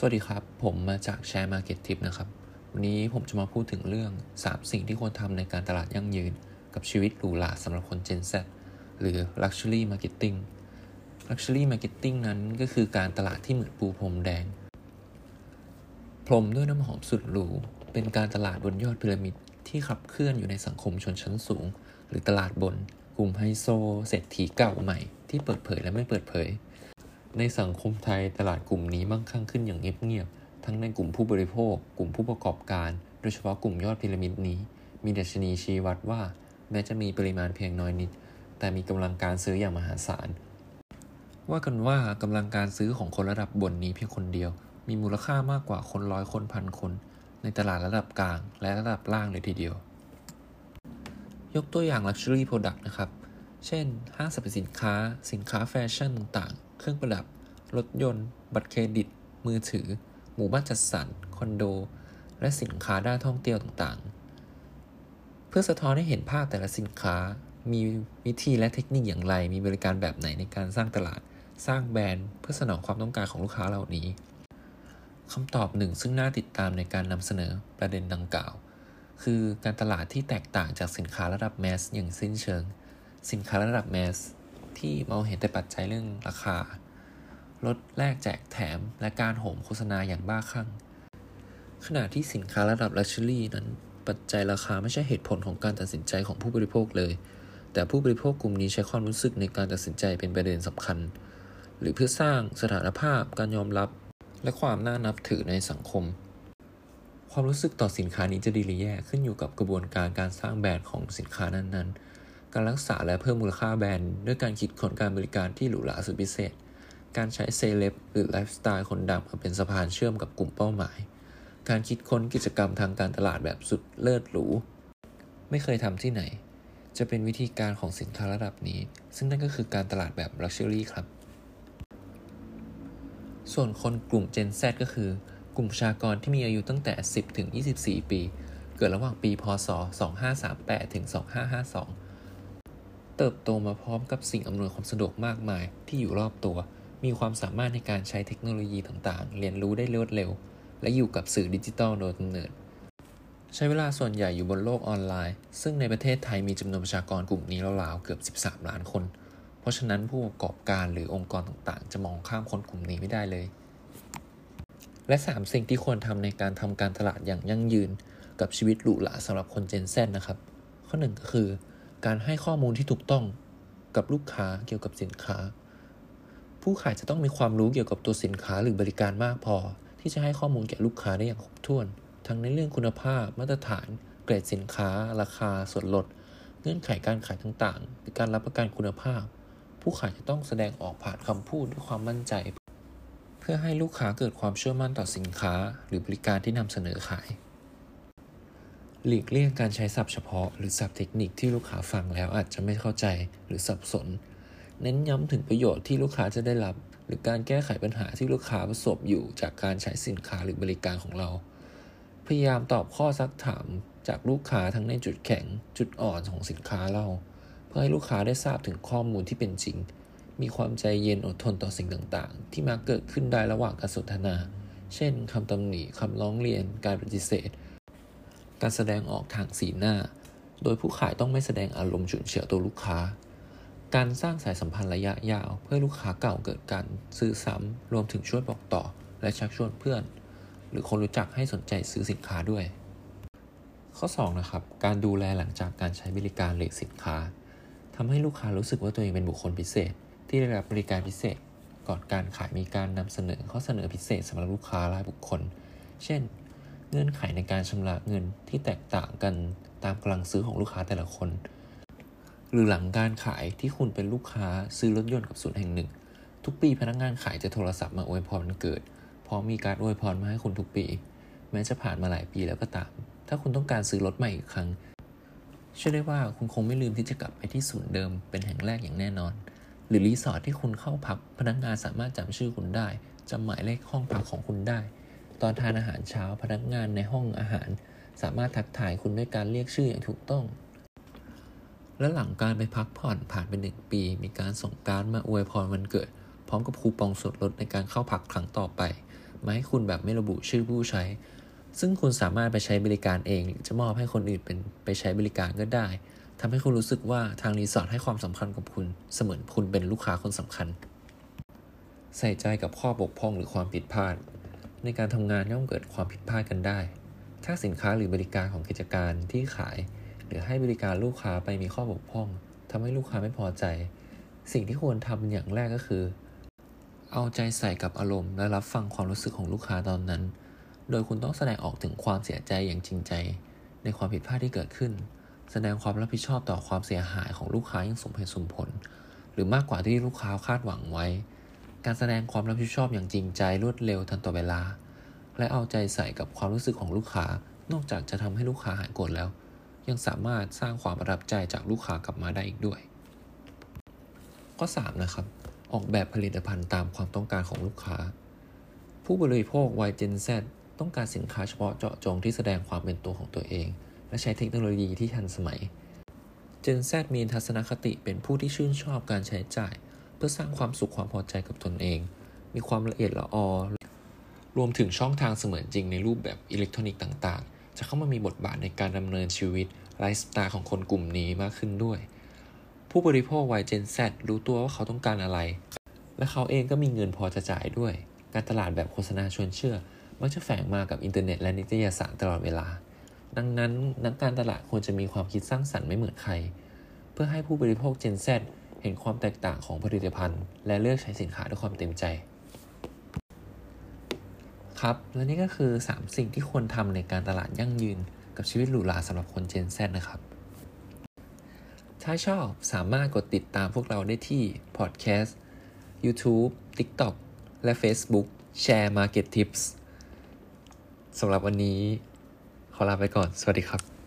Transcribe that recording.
สวัสดีครับ ผมมาจากแชร์มาเก็ตทิปนะครับ วันนี้ผมจะมาพูดถึงเรื่อง 3 สิ่งที่ควรทำในการตลาดยั่งยืน กับชีวิตหรูหราสำหรับคน Gen Z หรือ Luxury Marketing Luxury Marketing นั้นก็คือการตลาดที่เหมือนปูพรมแดง พรมด้วยน้ำหอมสุดหรู เป็นการตลาดบนยอดพีระมิด ที่ขับเคลื่อนอยู่ในสังคมชนชั้นสูง หรือตลาดบน กลุ่มไฮโซเศรษฐีเก่าใหม่ ที่เปิดเผยและไม่เปิดเผย ในสังคมไทยตลาดกลุ่มนี้มั่งคั่งขึ้นอย่างเงียบๆ ทั้งในกลุ่มผู้บริโภค กลุ่มผู้ประกอบการ โดยเฉพาะกลุ่มยอดพีระมิดนี้ มีดัชนีชี้วัดว่า แม้จะมีปริมาณเพียงน้อยนิด แต่มีกำลังการซื้ออย่างมหาศาล ว่ากันว่ากำลังการซื้อของคนระดับบนนี้เพียงคนเดียว มีมูลค่ามากกว่าคนร้อยคนพันคน ในตลาดระดับกลาง และระดับล่างเลยทีเดียวยกตัวอย่าง Luxury Product นะครับ เช่น ห้างสรรพสินค้า สินค้าแฟชั่นต่างๆ เครื่องประดับ รถยนต์ บัตรเครดิต มือถือ หมู่บ้านจัดสรร คอนโด และสินค้าด้านท่องเที่ยวต่างๆ เพื่อสะท้อนให้เห็นภาพแต่ละสินค้า มีวิธีและเทคนิคอย่างไร มีบริการแบบไหนในการสร้างตลาด สร้างแบรนด์ เพื่อสนองความต้องการของลูกค้าเหล่านี้คำตอบหนึ่งซึ่งน่าติดตามในการนำเสนอประเด็นดังกล่าว คือการตลาดที่แตกต่างจากสินค้าระดับแมสอย่างสิ้นเชิง สินค้าระดับแมสที่มองเห็นแต่ปัจจัยเรื่องราคา ลดแลกแจกแถมและการโหมโฆษณาอย่างบ้าคลั่ง ขณะที่สินค้าระดับลักชัวรี่นั้นปัจจัยราคาไม่ใช่เหตุผลของการตัดสินใจของผู้บริโภคเลย แต่ผู้บริโภคกลุ่มนี้ใช้ความรู้สึกในการตัดสินใจเป็นประเด็นสำคัญ หรือเพื่อสร้างสถานภาพการยอมรับ และความน่านับถือในสังคม ความรู้สึกต่อสินค้านี้จะดีหรือแย่ขึ้นอยู่กับกระบวนการการสร้างแบรนด์ของสินค้านั้นๆ การรักษาและเพิ่มมูลค่าแบรนด์ด้วยการคิดค้นการบริการที่หรูหราสุดพิเศษ การใช้เซเลบหรือไลฟ์สไตล์คนดังมาเป็นสะพานเชื่อมกับกลุ่มเป้าหมาย การคิดค้นกิจกรรมทางการตลาดแบบสุดเลิศหรู ไม่เคยทำที่ไหน จะเป็นวิธีการของสินค้าระดับนี้ ซึ่งนั่นก็คือการตลาดแบบ luxury ครับ ส่วนคนกลุ่ม Gen Z ก็คือ กลุ่มประชากรที่มีอายุตั้งแต่ 10 ถึง 24 ปี เกิดระหว่างปี พศ 2538 ถึง 2552 เติบโตมาพร้อมกับสิ่งอำนวยความสะดวกมากมายที่อยู่รอบตัว มีความสามารถในการใช้เทคโนโลยีต่างๆ เรียนรู้ได้รวดเร็ว และอยู่กับสื่อดิจิทัลโดยกำเนิด ใช้เวลาส่วนใหญ่อยู่บนโลกออนไลน์ ซึ่งในประเทศไทยมีจำนวนประชากรกลุ่มนี้ราวๆเกือบ 13 ล้านคน เพราะฉะนั้นผู้ประกอบการหรือองค์กรต่างๆ จะมองข้ามคนกลุ่มนี้ไม่ได้เลย และ 3 สิ่งที่ควรทำในการทำการตลาดอย่างยั่งยืน กับชีวิตหรูหราสำหรับคน Gen Z นะครับ ข้อหนึ่งก็คือ การให้ข้อมูลที่ถูกต้องกับลูกค้าเกี่ยวกับสินค้า ผู้ขายจะต้องมีความรู้เกี่ยวกับตัวสินค้าหรือบริการมากพอ ที่จะให้ข้อมูลแก่ลูกค้าได้อย่างครบถ้วน ทั้งในเรื่องคุณภาพ มาตรฐาน เกรดสินค้า ราคา ส่วนลด เงื่อนไขการขายต่างๆ หรือการรับประกันคุณภาพ ผู้ขายจะต้องแสดงออกผ่านคำพูดด้วยความมั่นใจ เพื่อให้ลูกค้าเกิดความเชื่อมั่นต่อสินค้า หรือบริการที่นำเสนอขาย หลีกเลี่ยงการใช้ศัพท์เฉพาะ หรือศัพท์เทคนิคที่ลูกค้าฟังแล้วอาจจะไม่เข้าใจหรือสับสน เน้นย้ำถึงประโยชน์ที่ลูกค้าจะได้รับ หรือการแก้ไขปัญหาที่ลูกค้าประสบอยู่จากการใช้สินค้าหรือบริการของเรา พยายามตอบข้อซักถามจากลูกค้าทั้งในจุดแข็ง จุดอ่อนของสินค้าเรา เพื่อให้ลูกค้าได้ทราบถึงข้อมูลที่เป็นจริง มีความใจเย็นอดทนต่อสิ่งต่างๆ ที่มาเกิดขึ้นได้ระหว่างการสนทนา เช่นคำตำหนิคำร้องเรียน การปฏิเสธ การแสดงออกทางสีหน้า โดยผู้ขายต้องไม่แสดงอารมณ์ฉุนเฉียวตัวลูกค้า การสร้างสายสัมพันธ์ระยะยาว เพื่อลูกค้าเก่าเกิดการซื้อซ้ำรวมถึงช่วยบอกต่อ และชักชวนเพื่อน หรือคนรู้จักให้สนใจซื้อสินค้าด้วย ข้อ 2 นะครับ การดูแลหลังจากการใช้บริการหรือสินค้าทำให้ลูกค้ารู้สึกว่าตัวเองเป็นบุคคลพิเศษ ที่ได้รับบริการพิเศษ ก่อนการขายมีการนำเสนอข้อเสนอพิเศษสำหรับลูกค้ารายบุคคล เช่น เงื่อนไขในการชำระเงินที่แตกต่างกันตามกำลังซื้อของลูกค้าแต่ละคน หรือหลังการขายที่คุณเป็นลูกค้าซื้อรถยนต์กับศูนย์แห่งหนึ่ง ทุกปีพนักงานขายจะโทรศัพท์มาอวยพรวันเกิดพร้อมมีการอวยพรมาให้คุณทุกปี แม้จะผ่านมาหลายปีแล้วก็ตาม ถ้าคุณต้องการซื้อรถใหม่อีกครั้งเชื่อได้ว่าคุณคงไม่ลืมที่จะกลับไปที่ศูนย์เดิมเป็นแห่งแรกอย่างแน่นอน หรือรีสอร์ทที่คุณเข้าพักพนักงานสามารถจำชื่อคุณได้จำหมายเลขห้องพักของคุณได้ ตอนทานอาหารเช้าพนักงานในห้องอาหาร สามารถทักทายคุณด้วยการเรียกชื่ออย่างถูกต้อง และหลังการไปพักผ่อนผ่านไปหนึ่งปี มีการส่งการมาอวยพรวันเกิด พร้อมกับคูปองส่วนลดในการเข้าพักครั้งต่อไปมาให้คุณแบบไม่ระบุชื่อผู้ใช้ ซึ่งคุณสามารถไปใช้บริการเองหรือจะมอบให้คนอื่นเป็นไปใช้บริการก็ได้ทำให้คุณรู้สึกว่าทางรีสอร์ทให้ความสำคัญกับคุณ เสมือนคุณเป็นลูกค้าคนสำคัญ ใส่ใจกับข้อบกพร่องหรือความผิดพลาด ในการทำงานย่อมเกิดความผิดพลาดกันได้ ถ้าสินค้าหรือบริการของกิจการที่ขาย หรือให้บริการลูกค้าไปมีข้อบกพร่องทำให้ลูกค้าไม่พอใจ สิ่งที่ควรทำอย่างแรกก็คือ เอาใจใส่กับอารมณ์และรับฟังความรู้สึกของลูกค้าตอนนั้น โดยคุณต้องแสดงออกถึงความเสียใจอย่างจริงใจ ในความผิดพลาดที่เกิดขึ้น แสดงความรับผิดชอบต่อความเสียหายของลูกค้าอย่างสมเหตุสมผล หรือมากกว่าที่ลูกค้าคาดหวังไว้ การแสดงความรับผิดชอบอย่างจริงใจรวดเร็วทันต่อเวลา และเอาใจใส่กับความรู้สึกของลูกค้า นอกจากจะทำให้ลูกค้าหายโกรธแล้ว ยังสามารถสร้างความประทับใจจากลูกค้ากลับมาได้อีกด้วย ข้อ 3 นะครับ ออกแบบผลิตภัณฑ์ตามความต้องการของลูกค้า ผู้บริโภควัย Gen Z ต้องการสินค้าเฉพาะเจาะจงที่แสดงความเป็นตัวของตัวเอง และใช้เทคโนโลยีที่ทันสมัย Gen Z มีทัศนคติเป็นผู้ที่ชื่นชอบการใช้จ่าย เพื่อสร้างความสุขความพอใจกับตนเอง มีความละเอียดละออ รวมถึงช่องทางเสมือนจริงในรูปแบบอิเล็กทรอนิกส์ต่างๆ จะเข้ามามีบทบาทในการดำเนินชีวิตไลฟ์สไตล์ของคนกลุ่มนี้มากขึ้นด้วย ผู้บริโภควัย Gen Z รู้ตัวว่าเขาต้องการอะไร และเขาเองก็มีเงินพอจะจ่ายด้วย การตลาดแบบโฆษณาชวนเชื่อ มักจะแฝงมากับอินเทอร์เน็ตและนิตยสารตลอดเวลา ดังนั้นนักการตลาดควรจะมีความคิดสร้างสรรค์ไม่เหมือนใคร เพื่อให้ผู้บริโภค Gen Z เห็นความแตกต่างของผลิตภัณฑ์ และเลือกใช้สินค้าด้วยความเต็มใจ ครับ และนี่ก็คือ 3 สิ่งที่ควรทำในการตลาดยั่งยืน กับชีวิตหรูหราสำหรับคน Gen Z นะครับ ถ้าชอบสามารถกดติดตามพวกเราได้ที่ Podcast YouTube TikTok และ Facebook Share Market Tips สำหรับวันนี้ขอลาไปก่อน สวัสดีครับ